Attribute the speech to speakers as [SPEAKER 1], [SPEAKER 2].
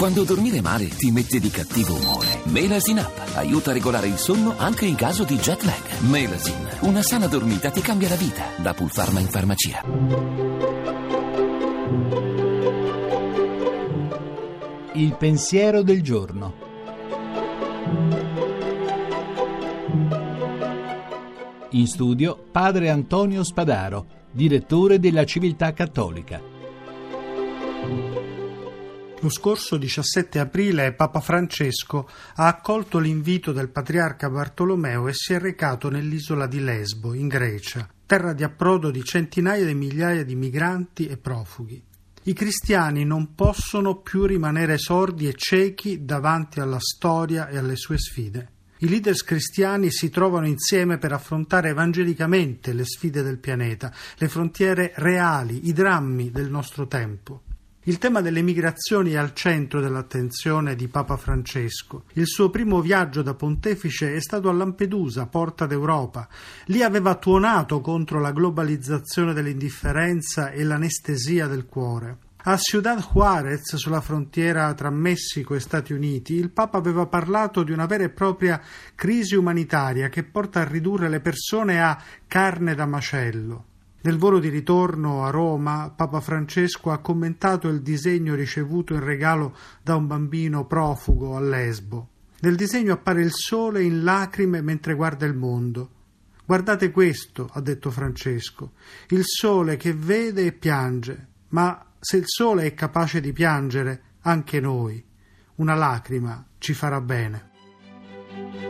[SPEAKER 1] Quando dormire male ti mette di cattivo umore. Melasin Up aiuta a regolare il sonno anche in caso di jet lag. Melasin, una sana dormita ti cambia la vita. Da Pulpharma in farmacia.
[SPEAKER 2] Il pensiero del giorno. In studio padre Antonio Spadaro, direttore della Civiltà Cattolica.
[SPEAKER 3] Lo scorso 17 aprile Papa Francesco ha accolto l'invito del patriarca Bartolomeo e si è recato nell'isola di Lesbo, in Grecia, terra di approdo di centinaia di migliaia di migranti e profughi. I cristiani non possono più rimanere sordi e ciechi davanti alla storia e alle sue sfide. I leaders cristiani si trovano insieme per affrontare evangelicamente le sfide del pianeta, le frontiere reali, i drammi del nostro tempo. Il tema delle migrazioni è al centro dell'attenzione di Papa Francesco. Il suo primo viaggio da pontefice è stato a Lampedusa, porta d'Europa. Lì aveva tuonato contro la globalizzazione dell'indifferenza e l'anestesia del cuore. A Ciudad Juárez, sulla frontiera tra Messico e Stati Uniti, il Papa aveva parlato di una vera e propria crisi umanitaria che porta a ridurre le persone a carne da macello. Nel volo di ritorno a Roma, Papa Francesco ha commentato il disegno ricevuto in regalo da un bambino profugo a Lesbo. Nel disegno appare il sole in lacrime mentre guarda il mondo. Guardate questo, ha detto Francesco, il sole che vede e piange, ma se il sole è capace di piangere, anche noi, una lacrima ci farà bene.